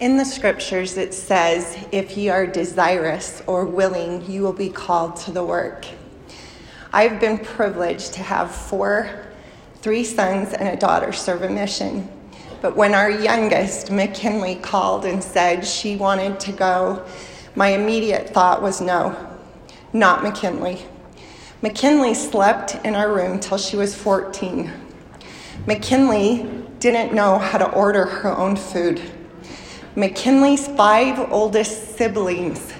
In the scriptures, it says, If ye are desirous or willing, you will be called to the work. I've been privileged to have four, three sons and a daughter serve a mission. But when our youngest, McKinley, called and said she wanted to go, my immediate thought was no, not McKinley. McKinley slept in our room till she was 14. McKinley didn't know how to order her own food. McKinley's five oldest siblings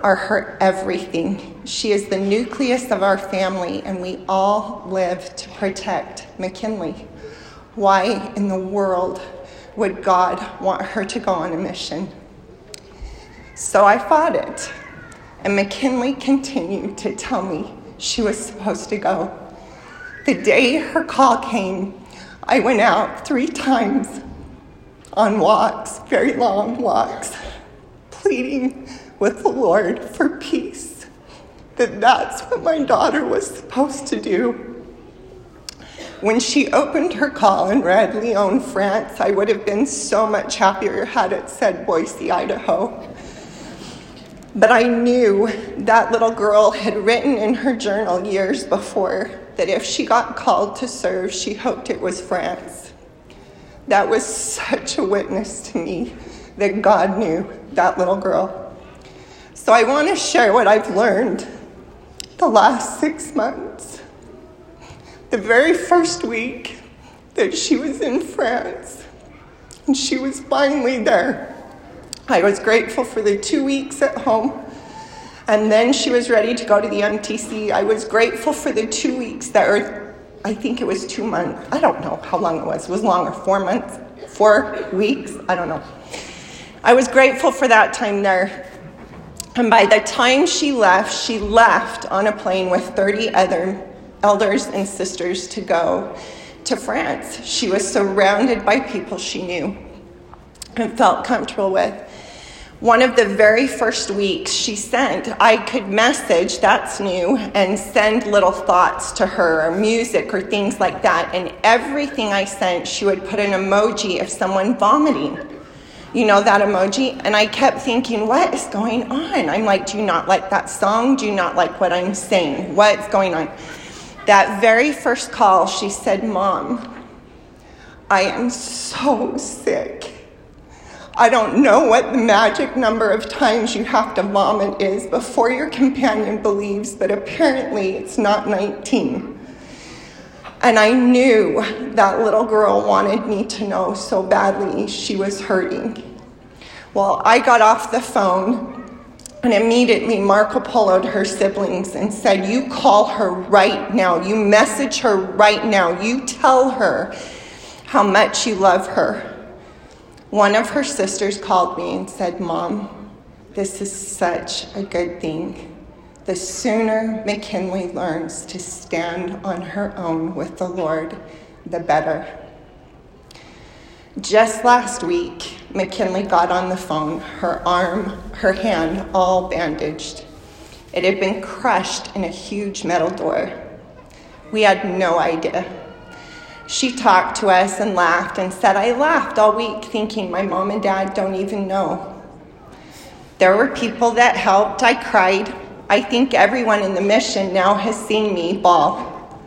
are her everything. She is the nucleus of our family, and we all live to protect McKinley. Why in the world would God want her to go on a mission? So I fought it, and McKinley continued to tell me she was supposed to go. The day her call came, I went out three times on walks, very long walks, pleading with the Lord for peace, that that's what my daughter was supposed to do. When she opened her call and read Lyon, France, I would have been so much happier had it said Boise, Idaho. But I knew that little girl had written in her journal years before that if she got called to serve, she hoped it was France. That was such a witness to me that God knew that little girl. So I want to share what I've learned the last six months. The very first week that she was in France, and she was finally there. I was grateful for the two weeks at home. And then she was ready to go to the MTC. I was grateful for the two weeks that were I think it was two months. I don't know how long it was. It was longer, four months, four weeks. I don't know. I was grateful for that time there. And by the time she left, she left on a plane with 30 other elders and sisters to go to France. She was surrounded by people she knew and felt comfortable with one of the very first weeks she sent, I could message, that's new, and send little thoughts to her, or music, or things like that. And everything I sent, she would put an emoji of someone vomiting. You know that emoji? And I kept thinking, what is going on? I'm like, do you not like that song? Do you not like what I'm saying? What's going on? That very first call, she said, Mom, I am so sick. I don't know what the magic number of times you have to vomit is before your companion believes, but apparently it's not 19. And I knew that little girl wanted me to know so badly she was hurting. Well, I got off the phone and immediately Marco Poloed her siblings and said, You call her right now. You message her right now. You tell her how much you love her. One of her sisters called me and said, Mom, this is such a good thing. The sooner McKinley learns to stand on her own with the Lord, the better. Just last week, McKinley got on the phone, her arm, her hand all bandaged. It had been crushed in a huge metal door. We had no idea she talked to us and laughed and said, I laughed all week thinking my mom and dad don't even know. There were people that helped. I cried. I think everyone in the mission now has seen me bawl.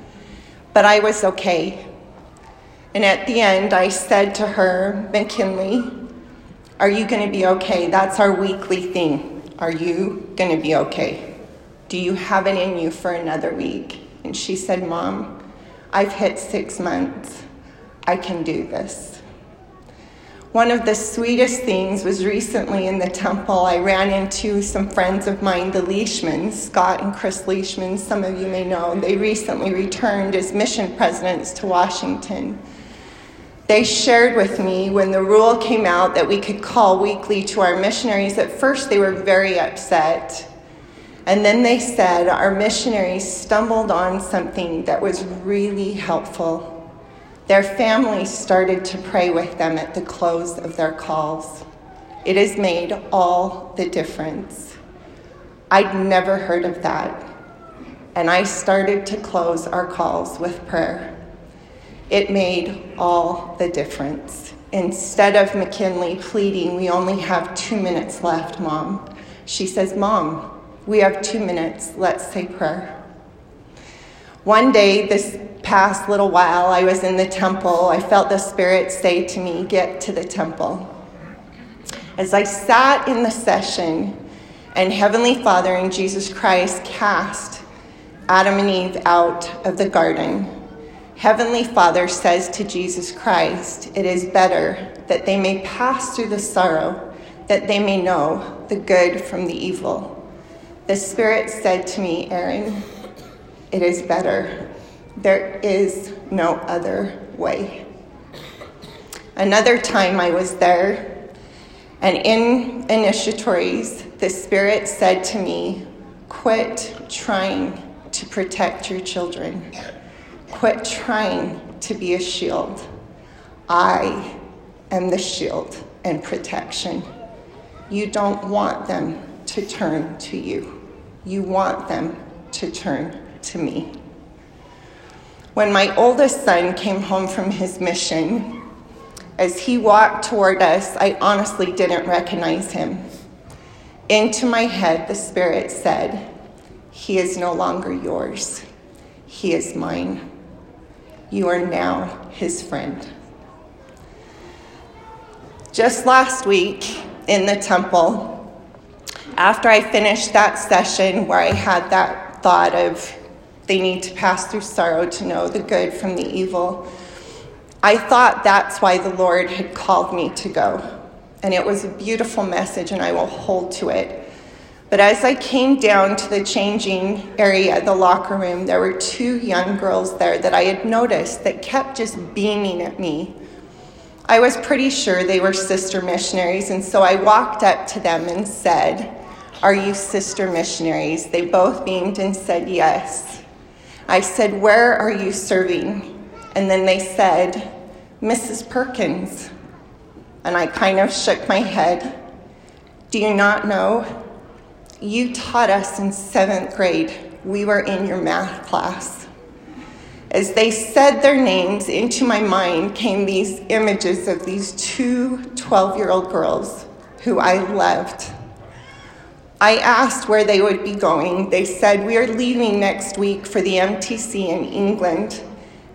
But I was okay. And at the end, I said to her, McKinley, are you going to be okay? That's our weekly thing. Are you going to be okay? Do you have it in you for another week? And she said, Mom, I've hit six months. I can do this. One of the sweetest things was recently in the temple, I ran into some friends of mine, the Leishmans, Scott and Chris Leishman. Some of you may know. They recently returned as mission presidents to Washington. They shared with me when the rule came out that we could call weekly to our missionaries. At first, they were very upset. And then they said our missionaries stumbled on something that was really helpful. Their families started to pray with them at the close of their calls. It has made all the difference. I'd never heard of that. And I started to close our calls with prayer. It made all the difference. Instead of McKinley pleading, We only have two minutes left, Mom, she says, Mom, we have two minutes. Let's say prayer. One day, this past little while, I was in the temple. I felt the Spirit say to me, Get to the temple. As I sat in the session, and Heavenly Father and Jesus Christ cast Adam and Eve out of the garden, Heavenly Father says to Jesus Christ, It is better that they may pass through the sorrow, that they may know the good from the evil. The Spirit said to me, Erin, it is better. There is no other way. Another time I was there, and in initiatories, the Spirit said to me, Quit trying to protect your children. Quit trying to be a shield. I am the shield and protection. You don't want them to turn to you, you want them to turn to me. When my oldest son came home from his mission, as he walked toward us, I honestly didn't recognize him. Into my head, the Spirit said, He is no longer yours, He is mine. You are now His friend. Just last week in the temple, after I finished that session where I had that thought of they need to pass through sorrow to know the good from the evil. I thought that's why the Lord had called me to go. And it was a beautiful message, and I will hold to it. But as I came down to the changing area, the locker room, there were two young girls there that I had noticed that kept just beaming at me. I was pretty sure they were sister missionaries, and so I walked up to them and said, Are you sister missionaries? They both beamed and said, Yes. I said, Where are you serving? And then they said, Mrs. Perkins. And I kind of shook my head. Do you not know? You taught us in seventh grade. We were in your math class. As they said their names, into my mind came these images of these two 12 year old girls who I loved I asked where they would be going. They said, We are leaving next week for the MTC in England,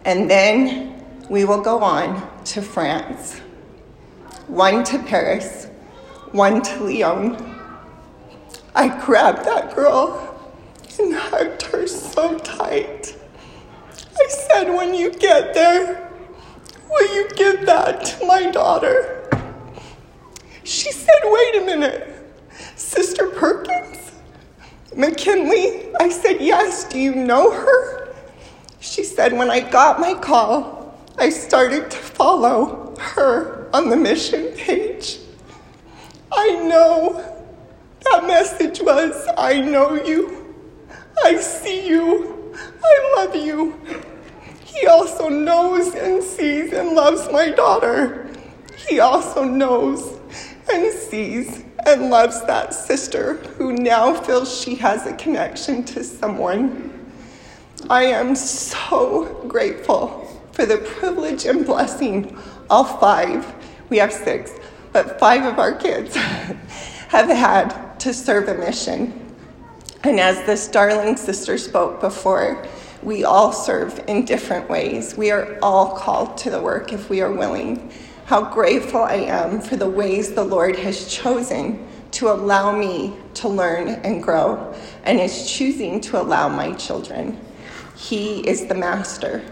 and then we will go on to France. One to Paris, one to Lyon. I grabbed that girl and hugged her so tight. I said, When you get there, will you give that to my daughter? She said, Wait a minute. Sister Perkins? McKinley? I said, Yes. Do you know her? She said, When I got my call, I started to follow her on the mission page. I know that message was I know you, I see you, I love you. He also knows and sees and loves my daughter. He also knows and sees and loves that sister who now feels she has a connection to someone. I am so grateful for the privilege and blessing all five, we have six, but five of our kids have had to serve a mission. And as this darling sister spoke before, we all serve in different ways. We are all called to the work if we are willing how grateful I am for the ways the Lord has chosen to allow me to learn and grow and is choosing to allow my children. He is the master.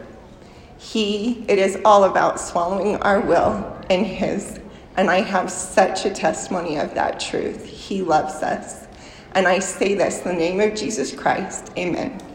He, it is all about swallowing our will in His. And I have such a testimony of that truth. He loves us. And I say this in the name of Jesus Christ. Amen.